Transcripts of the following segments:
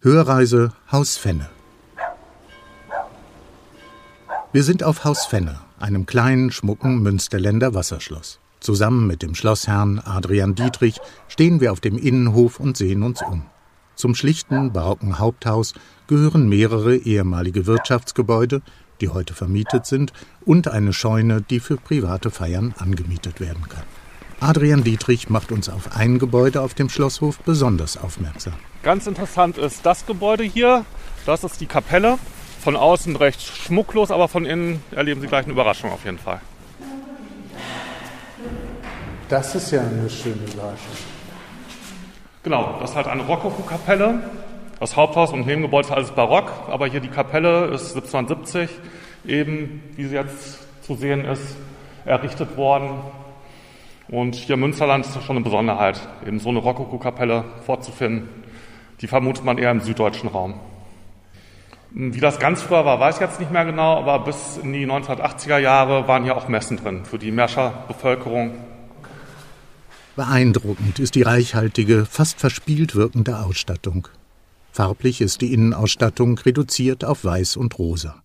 Hörreise Haus Fenne. Wir sind auf Haus Fenne, einem kleinen, schmucken Münsterländer Wasserschloss. Zusammen mit dem Schlossherrn Adrian Dietrich stehen wir auf dem Innenhof und sehen uns um. Zum schlichten, barocken Haupthaus gehören mehrere ehemalige Wirtschaftsgebäude, die heute vermietet sind, und eine Scheune, die für private Feiern angemietet werden kann. Adrian Dietrich macht uns auf ein Gebäude auf dem Schlosshof besonders aufmerksam. Ganz interessant ist das Gebäude hier. Das ist die Kapelle. Von außen recht schmucklos, aber von innen erleben Sie gleich eine Überraschung auf jeden Fall. Das ist ja eine schöne Überraschung. Genau, das ist halt eine Rokoko-Kapelle. Das Haupthaus und Nebengebäude ist alles barock, aber hier die Kapelle ist 1770 eben, wie sie jetzt zu sehen ist, errichtet worden. Und hier im Münsterland ist das schon eine Besonderheit, eben so eine Rokoko-Kapelle vorzufinden. Die vermutet man eher im süddeutschen Raum. Wie das ganz früher war, weiß ich jetzt nicht mehr genau, aber bis in die 1980er Jahre waren hier auch Messen drin für die Merscher Bevölkerung Beeindruckend ist die reichhaltige, fast verspielt wirkende Ausstattung. Farblich ist die Innenausstattung reduziert auf Weiß und Rosa.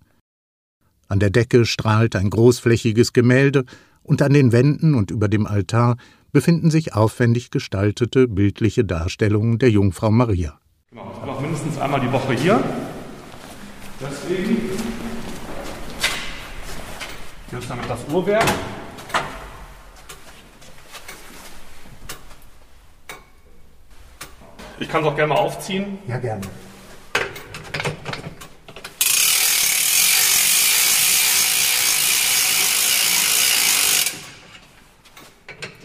An der Decke strahlt ein großflächiges Gemälde und an den Wänden und über dem Altar befinden sich aufwendig gestaltete bildliche Darstellungen der Jungfrau Maria. Genau, ich bin auch mindestens einmal die Woche hier. Deswegen hier ist damit das Uhrwerk. Ich kann es auch gerne mal aufziehen. Ja, gerne.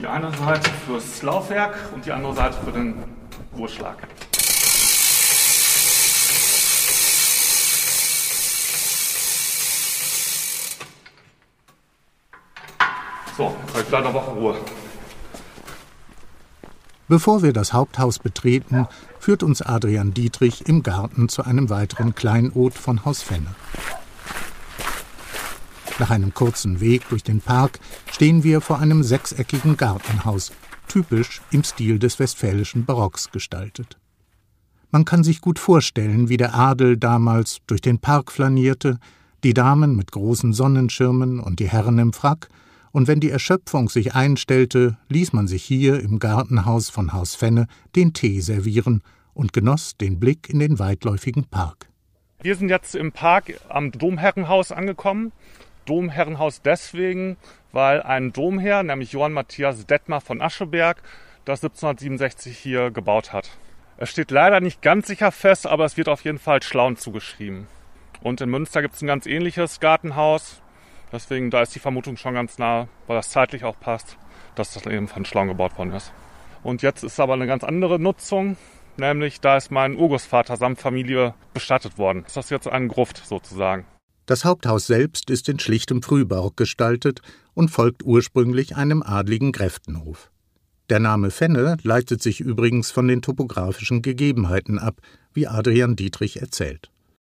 Die eine Seite fürs Laufwerk und die andere Seite für den Uhrschlag. So, jetzt habe ich eine Woche Ruhe. Bevor wir das Haupthaus betreten, führt uns Adrian Dietrich im Garten zu einem weiteren Kleinod von Haus Fenne. Nach einem kurzen Weg durch den Park stehen wir vor einem sechseckigen Gartenhaus, typisch im Stil des westfälischen Barocks gestaltet. Man kann sich gut vorstellen, wie der Adel damals durch den Park flanierte, die Damen mit großen Sonnenschirmen und die Herren im Frack, und wenn die Erschöpfung sich einstellte, ließ man sich hier im Gartenhaus von Haus Fenne den Tee servieren und genoss den Blick in den weitläufigen Park. Wir sind jetzt im Park am Domherrenhaus angekommen. Domherrenhaus deswegen, weil ein Domherr, nämlich Johann Matthias Detmar von Ascheberg, das 1767 hier gebaut hat. Es steht leider nicht ganz sicher fest, aber es wird auf jeden Fall Schlauen zugeschrieben. Und in Münster gibt es ein ganz ähnliches Gartenhaus, Deswegen, da ist die Vermutung schon ganz nah, weil das zeitlich auch passt, dass das eben von Schlauen gebaut worden ist. Und jetzt ist aber eine ganz andere Nutzung, nämlich da ist mein Urgroßvater samt Familie bestattet worden. Das ist jetzt eine Gruft sozusagen. Das Haupthaus selbst ist in schlichtem Frühbarock gestaltet und folgt ursprünglich einem adligen Gräftenhof. Der Name Fenne leitet sich übrigens von den topografischen Gegebenheiten ab, wie Adrian Dietrich erzählt.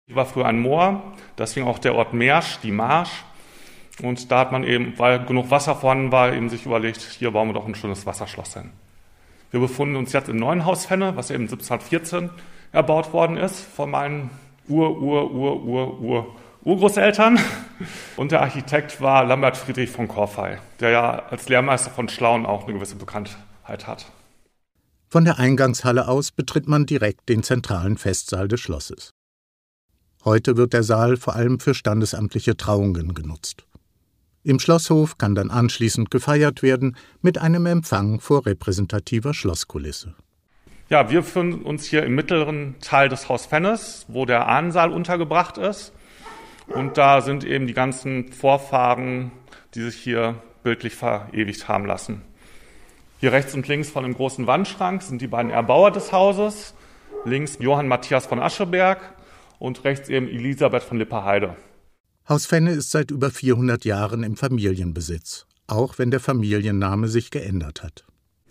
Hier war früher ein Moor, deswegen auch der Ort Mersch, die Marsch. Und da hat man eben, weil genug Wasser vorhanden war, eben sich überlegt, hier bauen wir doch ein schönes Wasserschloss hin. Wir befinden uns jetzt im neuen Haus Fenne, was eben 1714 erbaut worden ist von meinen Ur, Ur, Ur, Ur, Ur, Urgroßeltern. Und der Architekt war Lambert Friedrich von Korfei, der ja als Lehrmeister von Schlauen auch eine gewisse Bekanntheit hat. Von der Eingangshalle aus betritt man direkt den zentralen Festsaal des Schlosses. Heute wird der Saal vor allem für standesamtliche Trauungen genutzt. Im Schlosshof kann dann anschließend gefeiert werden mit einem Empfang vor repräsentativer Schlosskulisse. Ja, wir befinden uns hier im mittleren Teil des Haus Fennes, wo der Ahnensaal untergebracht ist. Und da sind eben die ganzen Vorfahren, die sich hier bildlich verewigt haben lassen. Hier rechts und links von dem großen Wandschrank sind die beiden Erbauer des Hauses. Links Johann Matthias von Ascheberg und rechts eben Elisabeth von Lipperheide. Haus Fenne ist seit über 400 Jahren im Familienbesitz, auch wenn der Familienname sich geändert hat.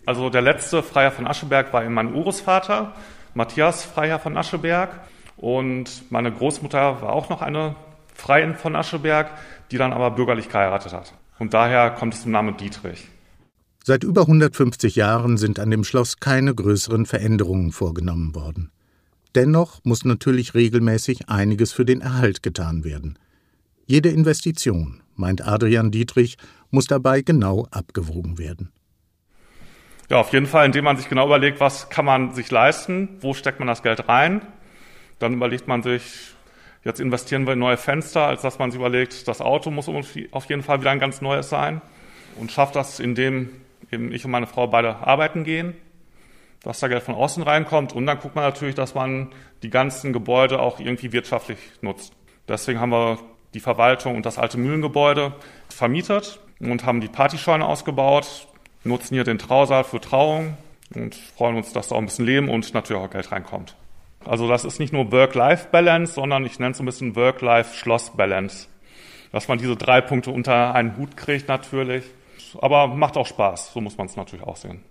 Also der letzte Freiherr von Ascheberg war mein Urusvater, Matthias Freiherr von Ascheberg. Und meine Großmutter war auch noch eine Freiin von Ascheberg, die dann aber bürgerlich geheiratet hat. Und daher kommt es zum Namen Dietrich. Seit über 150 Jahren sind an dem Schloss keine größeren Veränderungen vorgenommen worden. Dennoch muss natürlich regelmäßig einiges für den Erhalt getan werden. Jede Investition, meint Adrian Dietrich, muss dabei genau abgewogen werden. Ja, auf jeden Fall, indem man sich genau überlegt, was kann man sich leisten, wo steckt man das Geld rein. Dann überlegt man sich, jetzt investieren wir in neue Fenster, als dass man sich überlegt, das Auto muss auf jeden Fall wieder ein ganz neues sein und schafft das, indem eben ich und meine Frau beide arbeiten gehen dass da Geld von außen reinkommt. Und dann guckt man natürlich, dass man die ganzen Gebäude auch irgendwie wirtschaftlich nutzt. Deswegen haben wir die Verwaltung und das alte Mühlengebäude vermietet und haben die Partyscheune ausgebaut, nutzen hier den Trausaal für Trauung und freuen uns, dass da auch ein bisschen Leben und natürlich auch Geld reinkommt. Also das ist nicht nur Work-Life-Balance, sondern ich nenne es ein bisschen Work-Life-Schloss-Balance. Dass man diese drei Punkte unter einen Hut kriegt natürlich. Aber macht auch Spaß, so muss man es natürlich auch sehen.